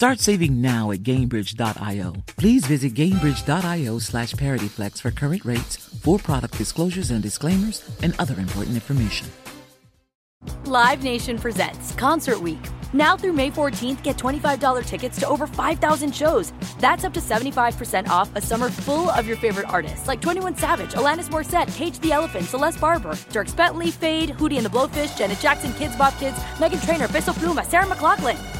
Start saving now at Gainbridge.io. Please visit Gainbridge.io slash ParityFlex for current rates, for product disclosures and disclaimers, and other important information. Live Nation presents Concert Week. Now through May 14th, get $25 tickets to over 5,000 shows. That's up to 75% off a summer full of your favorite artists like 21 Savage, Alanis Morissette, Cage the Elephant, Celeste Barber, Dierks Bentley, Feid, Hootie and the Blowfish, Janet Jackson, Kidz Bop Kids, Meghan Trainor, Peso Pluma, Sarah McLachlan.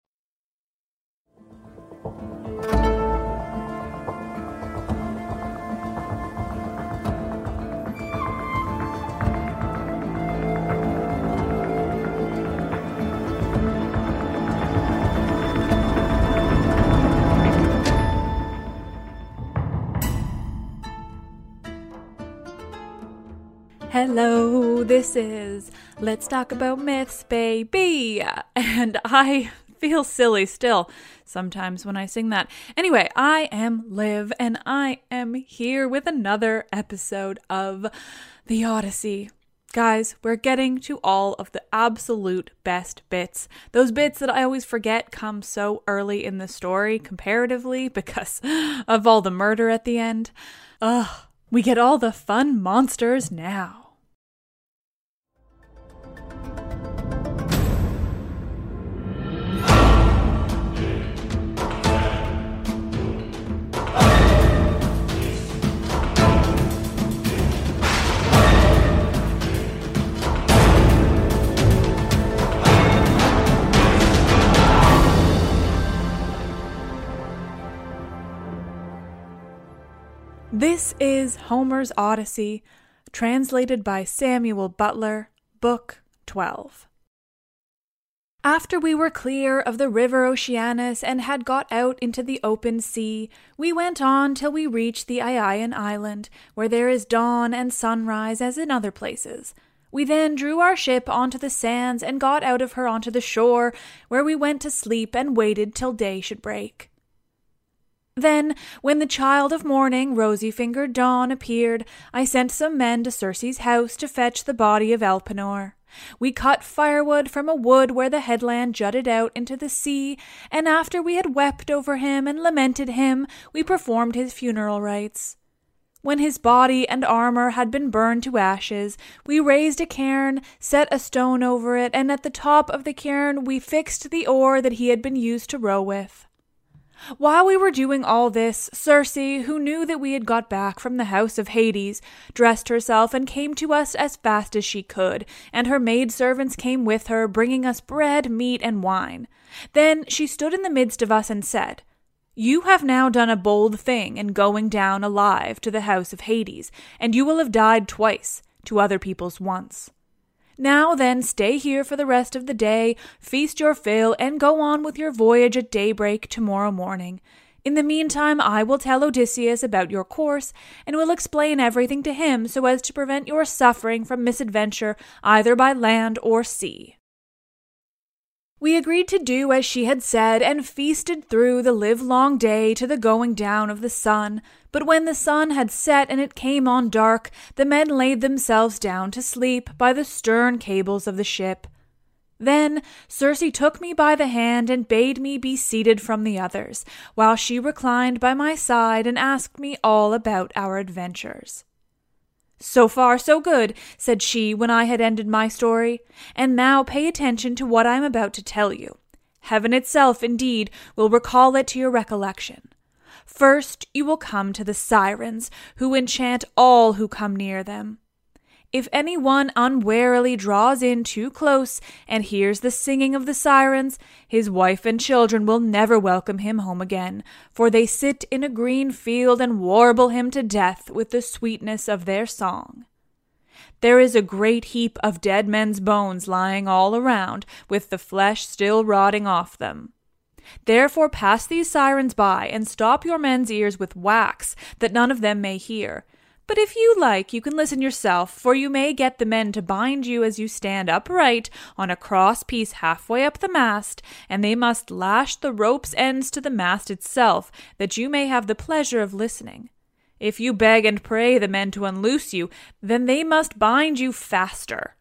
Hello, this is Let's Talk About Myths, baby. And I feel silly still sometimes when I sing that. Anyway, I am Liv, and I am here with another episode of The Odyssey. Guys, we're getting to all of the absolute best bits. Those bits that I always forget come so early in the story comparatively because of all the murder at the end. Ugh, we get all the fun monsters now. This is Homer's Odyssey, translated by Samuel Butler, Book 12. After we were clear of the river Oceanus and had got out into the open sea, we went on till we reached the Aeaean island, where there is dawn and sunrise as in other places. We then drew our ship onto the sands and got out of her onto the shore, where we went to sleep and waited till day should break. Then, when the child of morning, rosy fingered dawn, appeared, I sent some men to Circe's house to fetch the body of Elpenor. We cut firewood from a wood where the headland jutted out into the sea, and after we had wept over him and lamented him, we performed his funeral rites. When his body and armor had been burned to ashes, we raised a cairn, set a stone over it, and at the top of the cairn we fixed the oar that he had been used to row with. While we were doing all this, Circe, who knew that we had got back from the house of Hades, dressed herself and came to us as fast as she could, and her maid servants came with her, bringing us bread, meat, and wine. Then she stood in the midst of us and said, You have now done a bold thing in going down alive to the house of Hades, and you will have died twice, to other people's once. Now then, stay here for the rest of the day, feast your fill, and go on with your voyage at daybreak tomorrow morning. In the meantime, I will tell Odysseus about your course, and will explain everything to him so as to prevent your suffering from misadventure either by land or sea. We agreed to do as she had said, and feasted through the livelong day to the going down of the sun. But when the sun had set and it came on dark, the men laid themselves down to sleep by the stern cables of the ship. Then Circe took me by the hand and bade me be seated from the others, while she reclined by my side and asked me all about our adventures. So far, so good, said she when I had ended my story. And now pay attention to what I am about to tell you. Heaven itself, indeed, will recall it to your recollection. First, you will come to the sirens, who enchant all who come near them. If any one unwarily draws in too close and hears the singing of the sirens, his wife and children will never welcome him home again, for they sit in a green field and warble him to death with the sweetness of their song. There is a great heap of dead men's bones lying all around, with the flesh still rotting off them. Therefore pass these sirens by, and stop your men's ears with wax, that none of them may hear, but if you like, you can listen yourself, for you may get the men to bind you as you stand upright on a cross piece halfway up the mast, and they must lash the rope's ends to the mast itself, that you may have the pleasure of listening. If you beg and pray the men to unloose you, then they must bind you faster.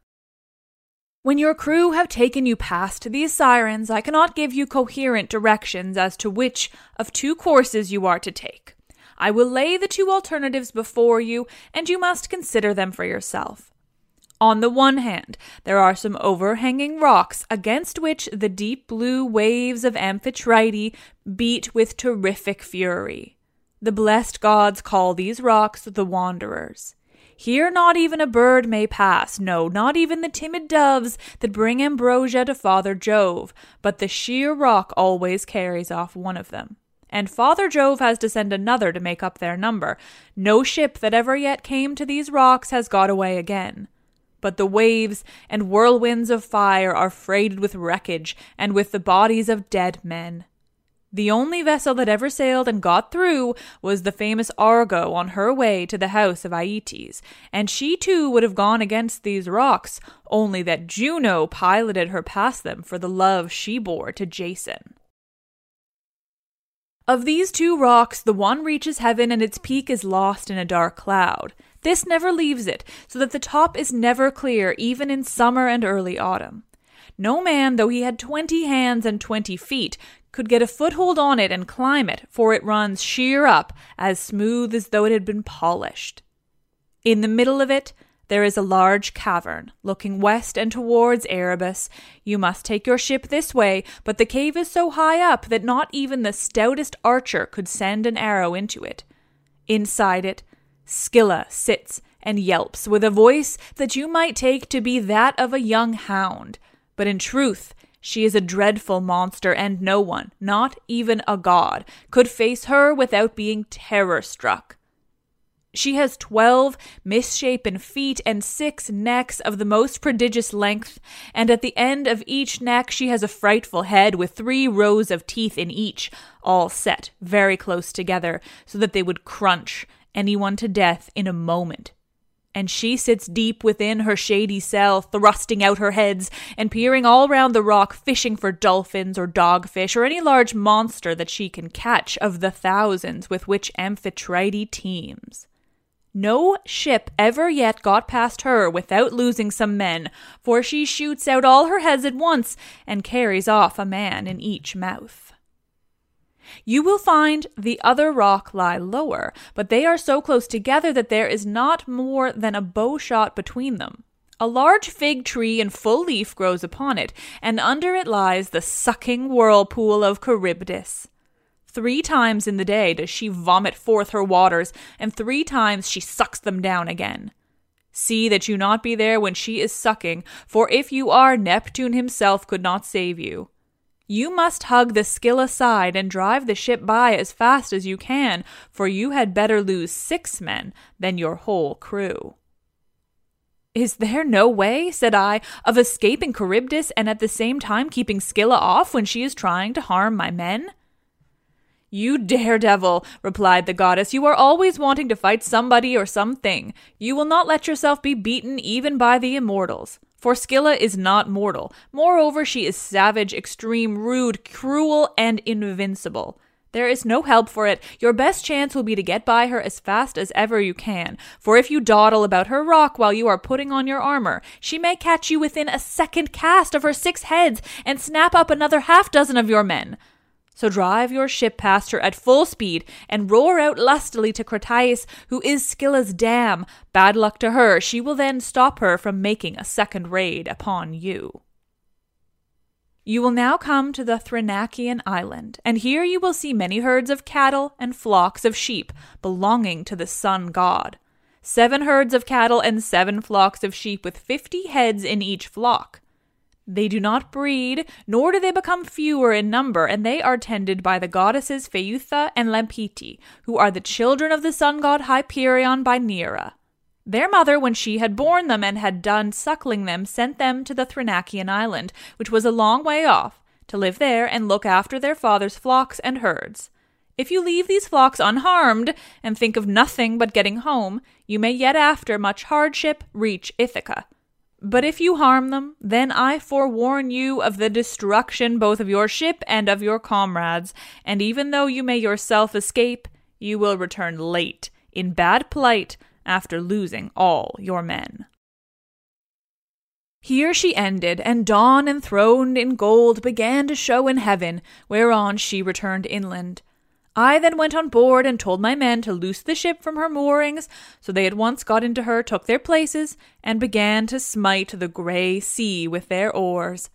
When your crew have taken you past these sirens, I cannot give you coherent directions as to which of two courses you are to take. I will lay the two alternatives before you, and you must consider them for yourself. On the one hand, there are some overhanging rocks against which the deep blue waves of Amphitrite beat with terrific fury. The blessed gods call these rocks the Wanderers. Here not even a bird may pass, no, not even the timid doves that bring ambrosia to Father Jove, but the sheer rock always carries off one of them and Father Jove has to send another to make up their number. No ship that ever yet came to these rocks has got away again. But the waves and whirlwinds of fire are freighted with wreckage and with the bodies of dead men. The only vessel that ever sailed and got through was the famous Argo on her way to the house of Aeetes, and she too would have gone against these rocks, only that Juno piloted her past them for the love she bore to Jason. Of these two rocks, the one reaches heaven and its peak is lost in a dark cloud. This never leaves it, so that the top is never clear, even in summer and early autumn. No man, though he had twenty hands and twenty feet, could get a foothold on it and climb it, for it runs sheer up, as smooth as though it had been polished. In the middle of it, there is a large cavern, looking west and towards Erebus. You must take your ship this way, but the cave is so high up that not even the stoutest archer could send an arrow into it. Inside it, Scylla sits and yelps with a voice that you might take to be that of a young hound. But in truth, she is a dreadful monster, and no one, not even a god, could face her without being terror struck. She has twelve misshapen feet and six necks of the most prodigious length, and at the end of each neck she has a frightful head with three rows of teeth in each, all set very close together, so that they would crunch anyone to death in a moment. And she sits deep within her shady cell, thrusting out her heads and peering all round the rock, fishing for dolphins or dogfish or any large monster that she can catch of the thousands with which Amphitrite teems. No ship ever yet got past her without losing some men, for she shoots out all her heads at once and carries off a man in each mouth. You will find the other rock lie lower, but they are so close together that there is not more than a bow shot between them. A large fig tree in full leaf grows upon it, and under it lies the sucking whirlpool of Charybdis. Three times in the day does she vomit forth her waters, and three times she sucks them down again. See that you not be there when she is sucking, for if you are, Neptune himself could not save you. You must hug the Scylla side and drive the ship by as fast as you can, for you had better lose six men than your whole crew. Is there no way, said I, of escaping Charybdis and at the same time keeping Scylla off when she is trying to harm my men? You daredevil, replied the goddess, you are always wanting to fight somebody or something. You will not let yourself be beaten even by the immortals. For Scylla is not mortal. Moreover, she is savage, extreme, rude, cruel, and invincible. There is no help for it. Your best chance will be to get by her as fast as ever you can. For if you dawdle about her rock while you are putting on your armor, she may catch you within a second cast of her six heads and snap up another half dozen of your men. So drive your ship past her at full speed and roar out lustily to Crataeis, who is Scylla's dam. Bad luck to her. She will then stop her from making a second raid upon you. You will now come to the Thrinacian island, and here you will see many herds of cattle and flocks of sheep belonging to the sun god. Seven herds of cattle and seven flocks of sheep with fifty heads in each flock. They do not breed, nor do they become fewer in number, and they are tended by the goddesses Phaethusa and Lampetie, who are the children of the sun god Hyperion by Neaera. Their mother, when she had borne them and had done suckling them, sent them to the Thrinacian island, which was a long way off, to live there and look after their father's flocks and herds. If you leave these flocks unharmed and think of nothing but getting home, you may yet after much hardship reach Ithaca. But if you harm them, then I forewarn you of the destruction both of your ship and of your comrades, and even though you may yourself escape, you will return late, in bad plight, after losing all your men. Here she ended, and dawn enthroned in gold began to show in heaven, whereon she returned inland. I then went on board and told my men to loose the ship from her moorings, so they at once got into her, took their places, and began to smite the grey sea with their oars.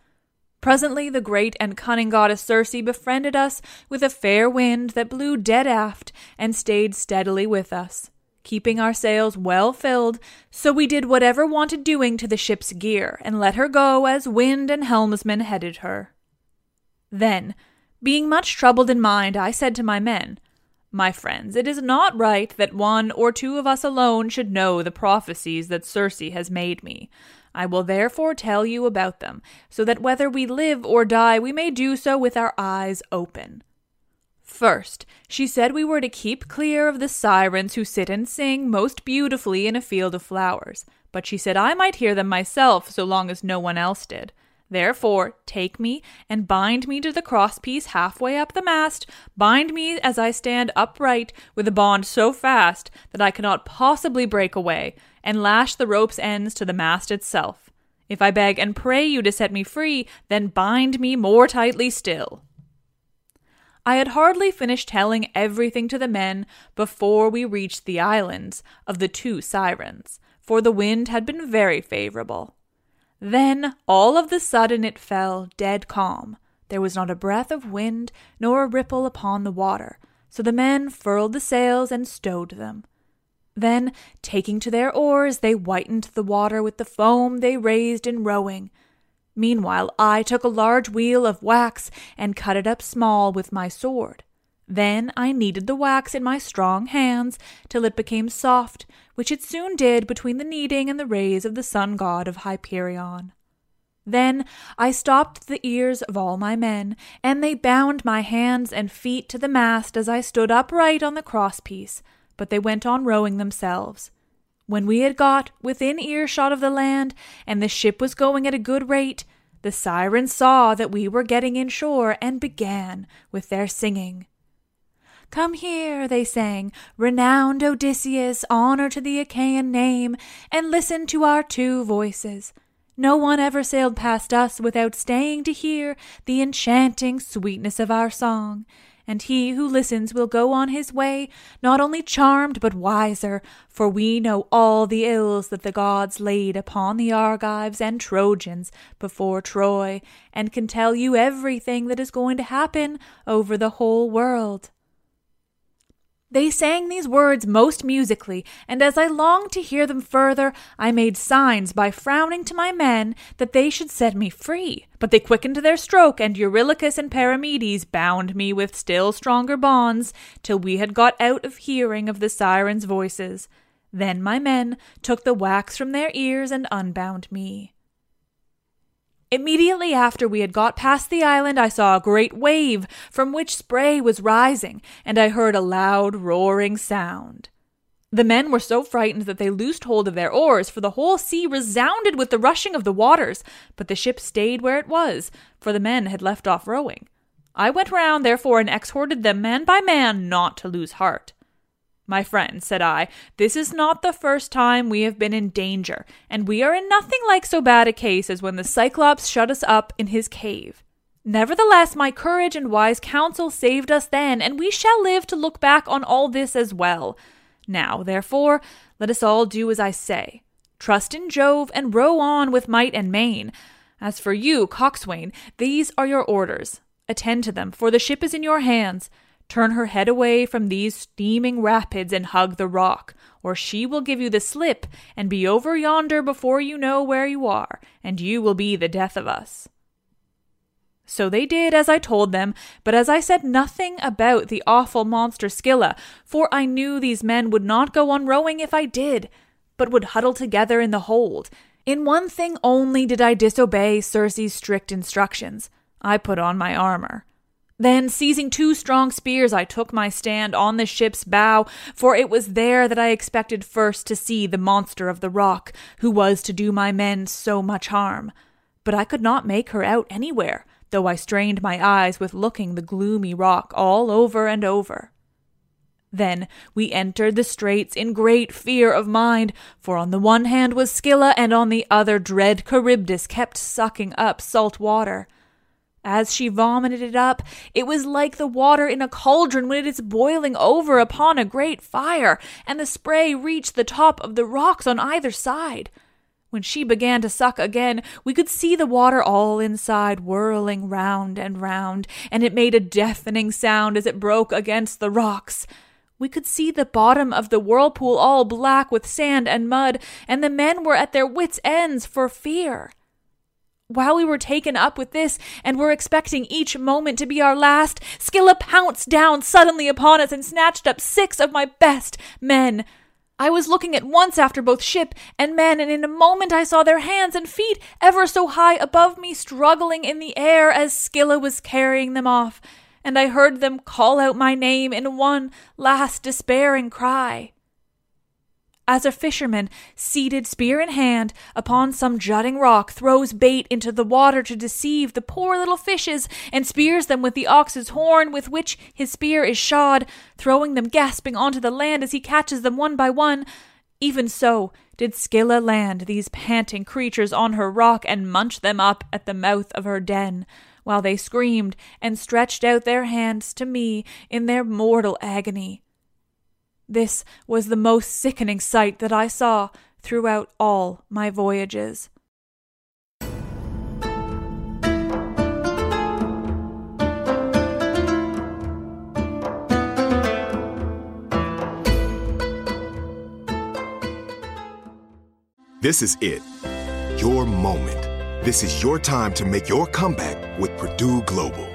Presently the great and cunning goddess Circe befriended us with a fair wind that blew dead aft and stayed steadily with us, keeping our sails well filled, so we did whatever wanted doing to the ship's gear, and let her go as wind and helmsman headed her. Then, being much troubled in mind, I said to my men, My friends, it is not right that one or two of us alone should know the prophecies that Circe has made me. I will therefore tell you about them, so that whether we live or die, we may do so with our eyes open. First, she said we were to keep clear of the sirens who sit and sing most beautifully in a field of flowers, but she said I might hear them myself so long as no one else did. Therefore, take me and bind me to the crosspiece halfway up the mast, bind me as I stand upright with a bond so fast that I cannot possibly break away, and lash the rope's ends to the mast itself. If I beg and pray you to set me free, then bind me more tightly still. I had hardly finished telling everything to the men before we reached the islands of the two sirens, for the wind had been very favorable. Then, all of the sudden, it fell dead calm. There was not a breath of wind, nor a ripple upon the water. So the men furled the sails and stowed them. Then, taking to their oars, they whitened the water with the foam they raised in rowing. Meanwhile, I took a large wheel of wax and cut it up small with my sword. Then I kneaded the wax in my strong hands till it became soft, which it soon did between the kneading and the rays of the sun god of Hyperion. Then I stopped the ears of all my men, and they bound my hands and feet to the mast as I stood upright on the crosspiece, but they went on rowing themselves. When we had got within earshot of the land, and the ship was going at a good rate, the sirens saw that we were getting inshore and began with their singing. Come here, they sang, renowned Odysseus, honor to the Achaean name, and listen to our two voices. No one ever sailed past us without staying to hear the enchanting sweetness of our song. and he who listens will go on his way, not only charmed but wiser, for we know all the ills that the gods laid upon the Argives and Trojans before Troy, and can tell you everything that is going to happen over the whole world. They sang these words most musically, and as I longed to hear them further, I made signs by frowning to my men that they should set me free. But they quickened their stroke, and Eurylochus and Perimedes bound me with still stronger bonds till we had got out of hearing of the sirens' voices. Then my men took the wax from their ears and unbound me. Immediately after we had got past the island, I saw a great wave from which spray was rising, and I heard a loud roaring sound. The men were so frightened that they loosed hold of their oars, for the whole sea resounded with the rushing of the waters, but the ship stayed where it was, for the men had left off rowing. I went round, therefore, and exhorted them man by man not to lose heart. My friend, said I, this is not the first time we have been in danger, and we are in nothing like so bad a case as when the Cyclops shut us up in his cave. Nevertheless, my courage and wise counsel saved us then, and we shall live to look back on all this as well. Now, therefore, let us all do as I say. Trust in Jove and row on with might and main. As for you, coxswain, these are your orders. Attend to them, for the ship is in your hands. Turn her head away from these steaming rapids and hug the rock, or she will give you the slip and be over yonder before you know where you are, and you will be the death of us. So they did as I told them, but as I said nothing about the awful monster Scylla, for I knew these men would not go on rowing if I did, but would huddle together in the hold. In one thing only did I disobey Circe's strict instructions. I put on my armor. Then, seizing two strong spears, I took my stand on the ship's bow, for it was there that I expected first to see the monster of the rock, who was to do my men so much harm. But I could not make her out anywhere, though I strained my eyes with looking the gloomy rock all over and over. Then we entered the straits in great fear of mind, for on the one hand was Scylla, and on the other dread Charybdis kept sucking up salt water. As she vomited it up, it was like the water in a cauldron when it is boiling over upon a great fire, and the spray reached the top of the rocks on either side. When she began to suck again, we could see the water all inside whirling round and round, and it made a deafening sound as it broke against the rocks. We could see the bottom of the whirlpool all black with sand and mud, and the men were at their wits' ends for fear. While we were taken up with this and were expecting each moment to be our last, Scylla pounced down suddenly upon us and snatched up six of my best men. I was looking at once after both ship and men, and in a moment I saw their hands and feet ever so high above me struggling in the air as Scylla was carrying them off, and I heard them call out my name in one last despairing cry as a fisherman, seated spear in hand upon some jutting rock, throws bait into the water to deceive the poor little fishes, and spears them with the ox's horn with which his spear is shod, throwing them gasping onto the land as he catches them one by one. Even so did Scylla land these panting creatures on her rock and munch them up at the mouth of her den, while they screamed and stretched out their hands to me in their mortal agony. This was the most sickening sight that I saw throughout all my voyages. This is it. Your moment. This is your time to make your comeback with Purdue Global.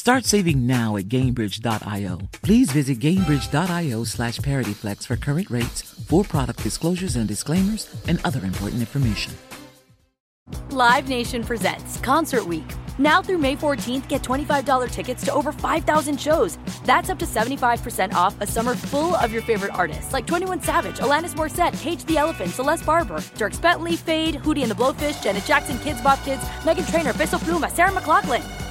Start saving now at Gainbridge.io. Please visit Gainbridge.io slash ParityFlex for current rates, for product disclosures and disclaimers, and other important information. Live Nation presents Concert Week. Now through May 14th, get $25 tickets to over 5,000 shows. That's up to 75% off a summer full of your favorite artists like 21 Savage, Alanis Morissette, Cage the Elephant, Celeste Barber, Dierks Bentley, Feid, Hootie and the Blowfish, Janet Jackson, Kidz Bop Kids, Meghan Trainor, Peso Pluma, Sarah McLachlan.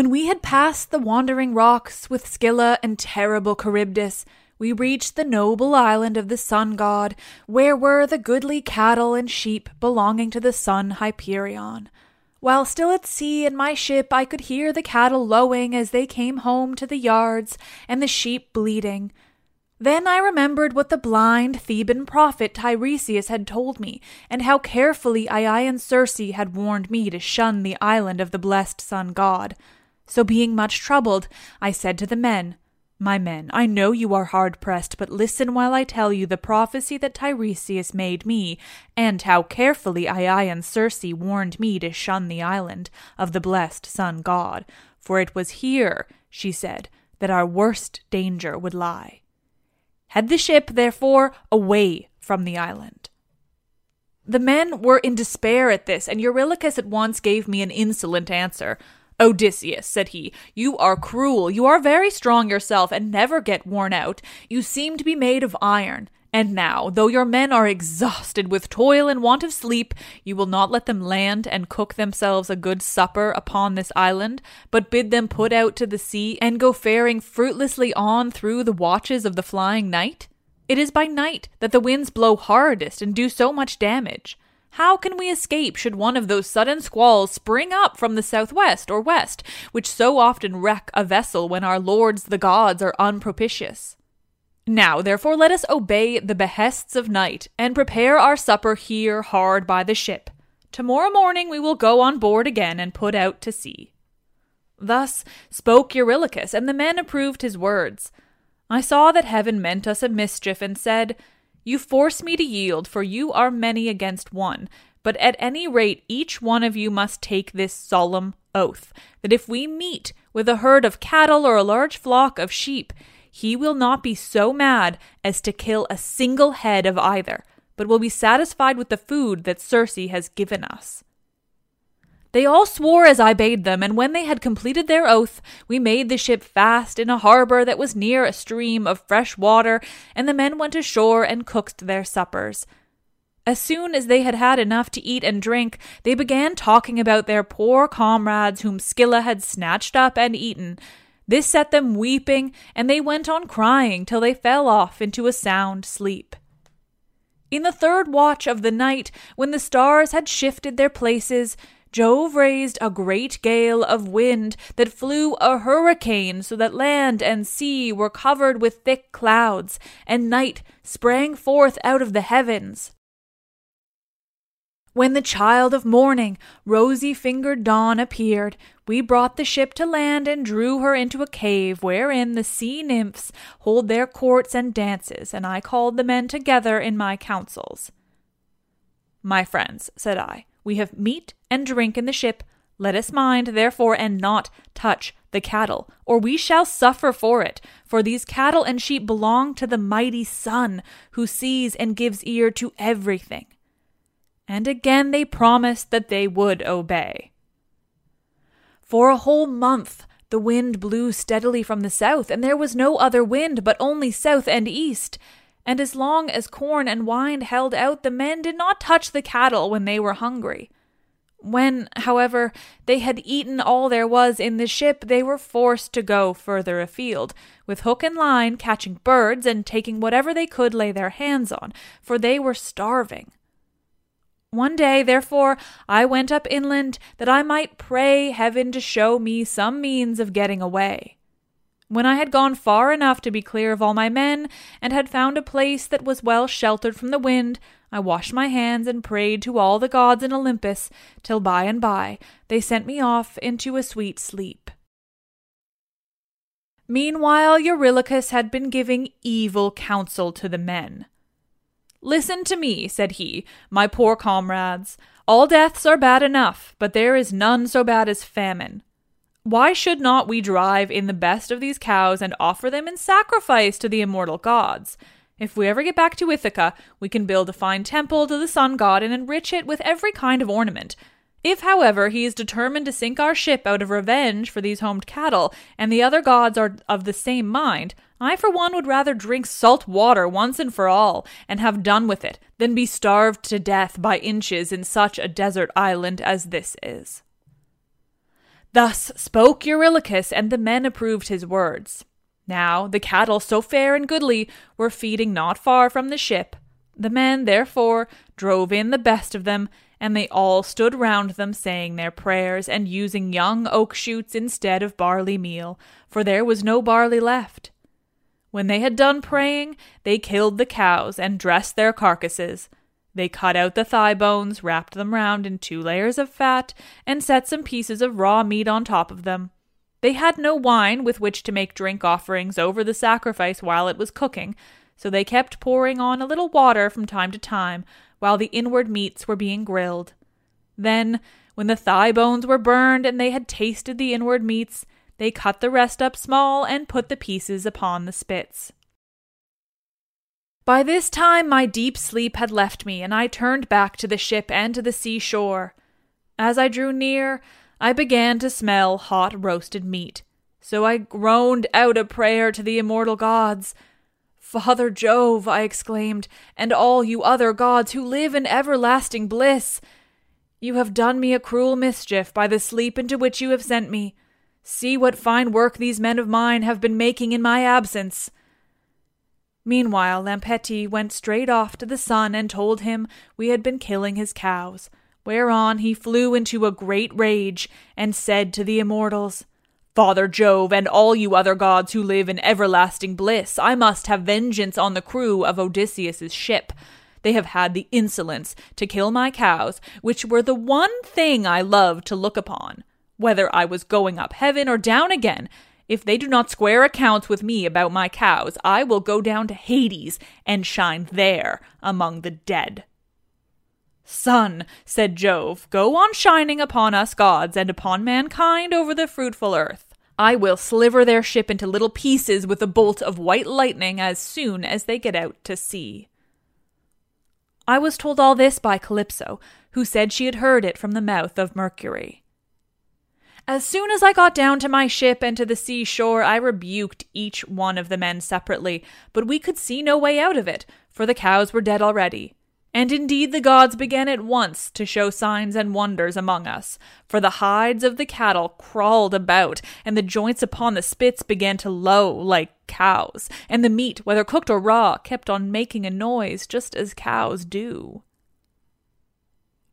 When we had passed the wandering rocks with Scylla and terrible Charybdis, we reached the noble island of the sun god, where were the goodly cattle and sheep belonging to the sun Hyperion. While still at sea in my ship, I could hear the cattle lowing as they came home to the yards, and the sheep bleating. Then I remembered what the blind Theban prophet Tiresias had told me, and how carefully Aeaean Circe had warned me to shun the island of the blessed sun god. So, being much troubled, I said to the men, My men, I know you are hard pressed, but listen while I tell you the prophecy that Tiresias made me, and how carefully Aeaean Circe warned me to shun the island of the blessed sun god, for it was here, she said, that our worst danger would lie. Head the ship, therefore, away from the island. The men were in despair at this, and Eurylochus at once gave me an insolent answer. Odysseus, said he, you are cruel. You are very strong yourself and never get worn out. You seem to be made of iron. And now, though your men are exhausted with toil and want of sleep, you will not let them land and cook themselves a good supper upon this island, but bid them put out to the sea and go faring fruitlessly on through the watches of the flying night? It is by night that the winds blow hardest and do so much damage. How can we escape should one of those sudden squalls spring up from the southwest or west, which so often wreck a vessel when our lords the gods are unpropitious? Now, therefore, let us obey the behests of night, and prepare our supper here hard by the ship. Tomorrow morning we will go on board again and put out to sea. Thus spoke Eurylochus, and the men approved his words. I saw that heaven meant us a mischief, and said, you force me to yield, for you are many against one. But at any rate, each one of you must take this solemn oath that if we meet with a herd of cattle or a large flock of sheep, he will not be so mad as to kill a single head of either, but will be satisfied with the food that Circe has given us. They all swore as I bade them, and when they had completed their oath, we made the ship fast in a harbor that was near a stream of fresh water, and the men went ashore and cooked their suppers. As soon as they had had enough to eat and drink, they began talking about their poor comrades whom Scylla had snatched up and eaten. This set them weeping, and they went on crying till they fell off into a sound sleep. In the third watch of the night, when the stars had shifted their places, Jove raised a great gale of wind that flew a hurricane so that land and sea were covered with thick clouds, and night sprang forth out of the heavens. When the child of morning, rosy fingered dawn, appeared, we brought the ship to land and drew her into a cave wherein the sea nymphs hold their courts and dances, and I called the men together in my councils. My friends, said I, we have meat and drink in the ship. Let us mind, therefore, and not touch the cattle, or we shall suffer for it. For these cattle and sheep belong to the mighty Sun, who sees and gives ear to everything and again they promised that they would obey. For a whole month the wind blew steadily from the south, and there was no other wind but only south and east. And as long as corn and wine held out, the men did not touch the cattle when they were hungry. When, however, they had eaten all there was in the ship, they were forced to go further afield, with hook and line, catching birds and taking whatever they could lay their hands on, for they were starving. One day, therefore, I went up inland that I might pray heaven to show me some means of getting away. When I had gone far enough to be clear of all my men, and had found a place that was well sheltered from the wind, I washed my hands and prayed to all the gods in Olympus, till by and by they sent me off into a sweet sleep. Meanwhile, Eurylochus had been giving evil counsel to the men. Listen to me, said he, my poor comrades. All deaths are bad enough, but there is none so bad as famine. Why should not we drive in the best of these cows and offer them in sacrifice to the immortal gods? If we ever get back to Ithaca, we can build a fine temple to the sun god and enrich it with every kind of ornament. If, however, he is determined to sink our ship out of revenge for these homed cattle, and the other gods are of the same mind, I, for one, would rather drink salt water once and for all, and have done with it, than be starved to death by inches in such a desert island as this is. Thus spoke Eurylochus, and the men approved his words. Now the cattle, so fair and goodly, were feeding not far from the ship. The men, therefore, drove in the best of them, and they all stood round them saying their prayers and using young oak shoots instead of barley meal, for there was no barley left. When they had done praying, they killed the cows and dressed their carcasses. They cut out the thigh bones, wrapped them round in two layers of fat, and set some pieces of raw meat on top of them. They had no wine with which to make drink offerings over the sacrifice while it was cooking, so they kept pouring on a little water from time to time while the inward meats were being grilled. Then, when the thigh bones were burned and they had tasted the inward meats, they cut the rest up small and put the pieces upon the spits. By this time my deep sleep had left me, and I turned back to the ship and to the seashore. As I drew near, I began to smell hot roasted meat, so I groaned out a prayer to the immortal gods. Father Jove, I exclaimed, and all you other gods who live in everlasting bliss, you have done me a cruel mischief by the sleep into which you have sent me. See what fine work these men of mine have been making in my absence. Meanwhile, Lampetie went straight off to the sun and told him we had been killing his cows, whereon he flew into a great rage and said to the immortals, Father Jove and all you other gods who live in everlasting bliss, I must have vengeance on the crew of Odysseus's ship. They have had the insolence to kill my cows, which were the one thing I loved to look upon whether I was going up heaven or down again. If they do not square accounts with me about my cows, I will go down to Hades and shine there among the dead. Sun, said Jove, go on shining upon us gods and upon mankind over the fruitful earth. I will sliver their ship into little pieces with a bolt of white lightning as soon as they get out to sea. I was told all this by Calypso, who said she had heard it from the mouth of Mercury. As soon as I got down to my ship and to the seashore, I rebuked each one of the men separately, but we could see no way out of it, for the cows were dead already. And indeed the gods began at once to show signs and wonders among us, for the hides of the cattle crawled about, and the joints upon the spits began to low like cows, and the meat, whether cooked or raw, kept on making a noise just as cows do.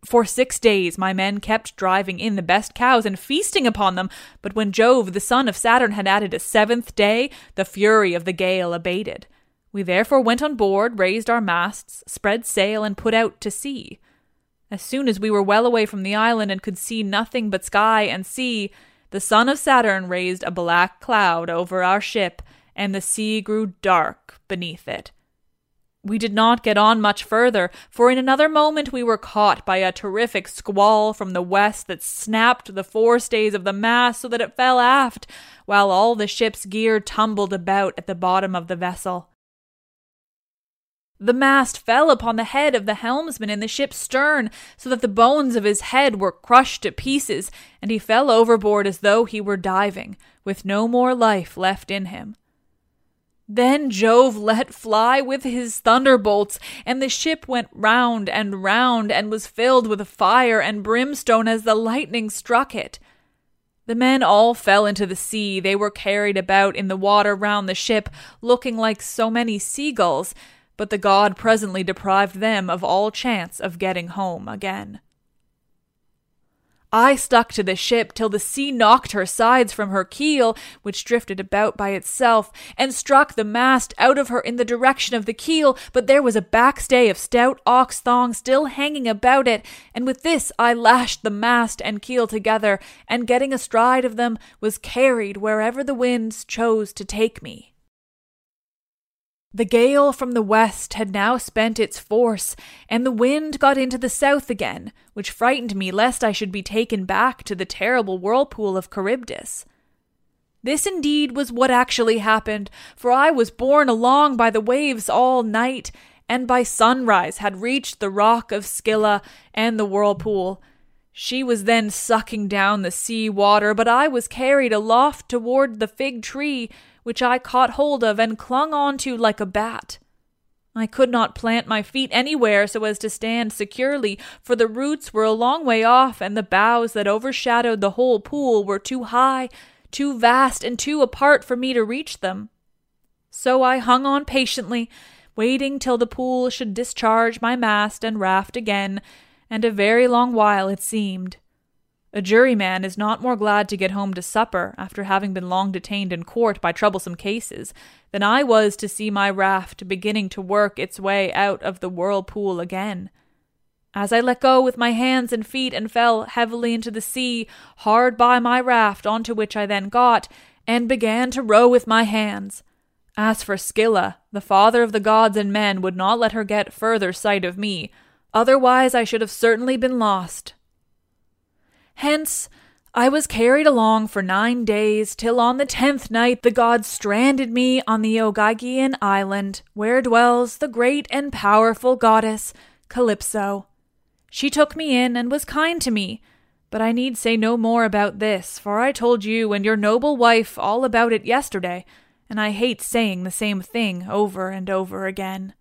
For six days my men kept driving in the best cows and feasting upon them, but when Jove, the son of Saturn, had added a seventh day, the fury of the gale abated. We therefore went on board, raised our masts, spread sail, and put out to sea. As soon as we were well away from the island and could see nothing but sky and sea, the son of Saturn raised a black cloud over our ship, and the sea grew dark beneath it. We did not get on much further, for in another moment we were caught by a terrific squall from the west that snapped the forestays of the mast so that it fell aft, while all the ship's gear tumbled about at the bottom of the vessel. The mast fell upon the head of the helmsman in the ship's stern, so that the bones of his head were crushed to pieces, and he fell overboard as though he were diving, with no more life left in him. Then Jove let fly with his thunderbolts, and the ship went round and round and was filled with fire and brimstone as the lightning struck it. The men all fell into the sea. They were carried about in the water round the ship, looking like so many seagulls, but the god presently deprived them of all chance of getting home again. I stuck to the ship till the sea knocked her sides from her keel, which drifted about by itself, and struck the mast out of her in the direction of the keel, but there was a backstay of stout ox thong still hanging about it, and with this I lashed the mast and keel together, and getting astride of them, was carried wherever the winds chose to take me. The gale from the west had now spent its force, and the wind got into the south again, which frightened me lest I should be taken back to the terrible whirlpool of Charybdis. This indeed was what actually happened, for I was borne along by the waves all night, and by sunrise had reached the rock of Scylla and the whirlpool. She was then sucking down the sea water, but I was carried aloft toward the fig tree, which I caught hold of and clung on to like a bat. I could not plant my feet anywhere so as to stand securely, for the roots were a long way off, and the boughs that overshadowed the whole pool were too high, too vast, and too apart for me to reach them. So I hung on patiently, waiting till the pool should discharge my mast and raft again, and a very long while it seemed. A juryman is not more glad to get home to supper after having been long detained in court by troublesome cases than I was to see my raft beginning to work its way out of the whirlpool again. As I let go with my hands and feet and fell heavily into the sea hard by my raft, onto which I then got, and began to row with my hands. As for Scylla, the father of the gods and men would not let her get further sight of me, otherwise I should have certainly been lost. Hence, I was carried along for nine days, till on the tenth night the gods stranded me on the Ogygian island, where dwells the great and powerful goddess, Calypso. She took me in and was kind to me, but I need say no more about this, for I told you and your noble wife all about it yesterday, and I hate saying the same thing over and over again.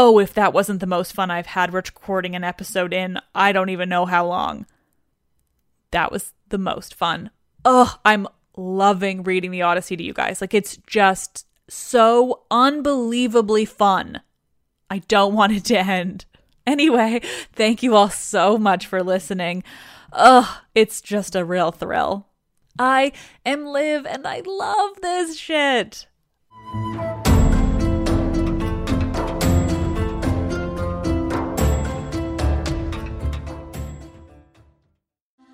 Oh, if that wasn't the most fun I've had recording an episode in, I don't even know how long. That was the most fun. Ugh, I'm loving reading the Odyssey to you guys. Like, it's just so unbelievably fun. I don't want it to end. Anyway, thank you all so much for listening. Ugh, it's just a real thrill. I am Liv and I love this shit.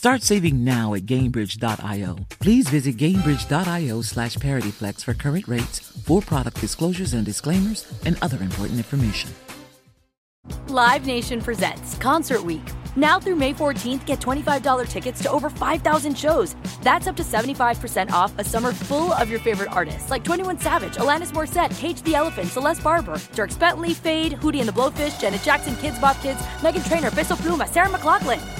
Start saving now at Gainbridge.io. Please visit Gainbridge.io slash ParityFlex for current rates, for product disclosures and disclaimers, and other important information. Live Nation presents Concert Week. Now through May 14th, get $25 tickets to over 5,000 shows. That's up to 75% off a summer full of your favorite artists like 21 Savage, Alanis Morissette, Cage the Elephant, Celeste Barber, Dierks Bentley, Feid, Hootie and the Blowfish, Janet Jackson, Kidz Bop Kids, Meghan Trainor, Peso Pluma, Sarah McLachlan.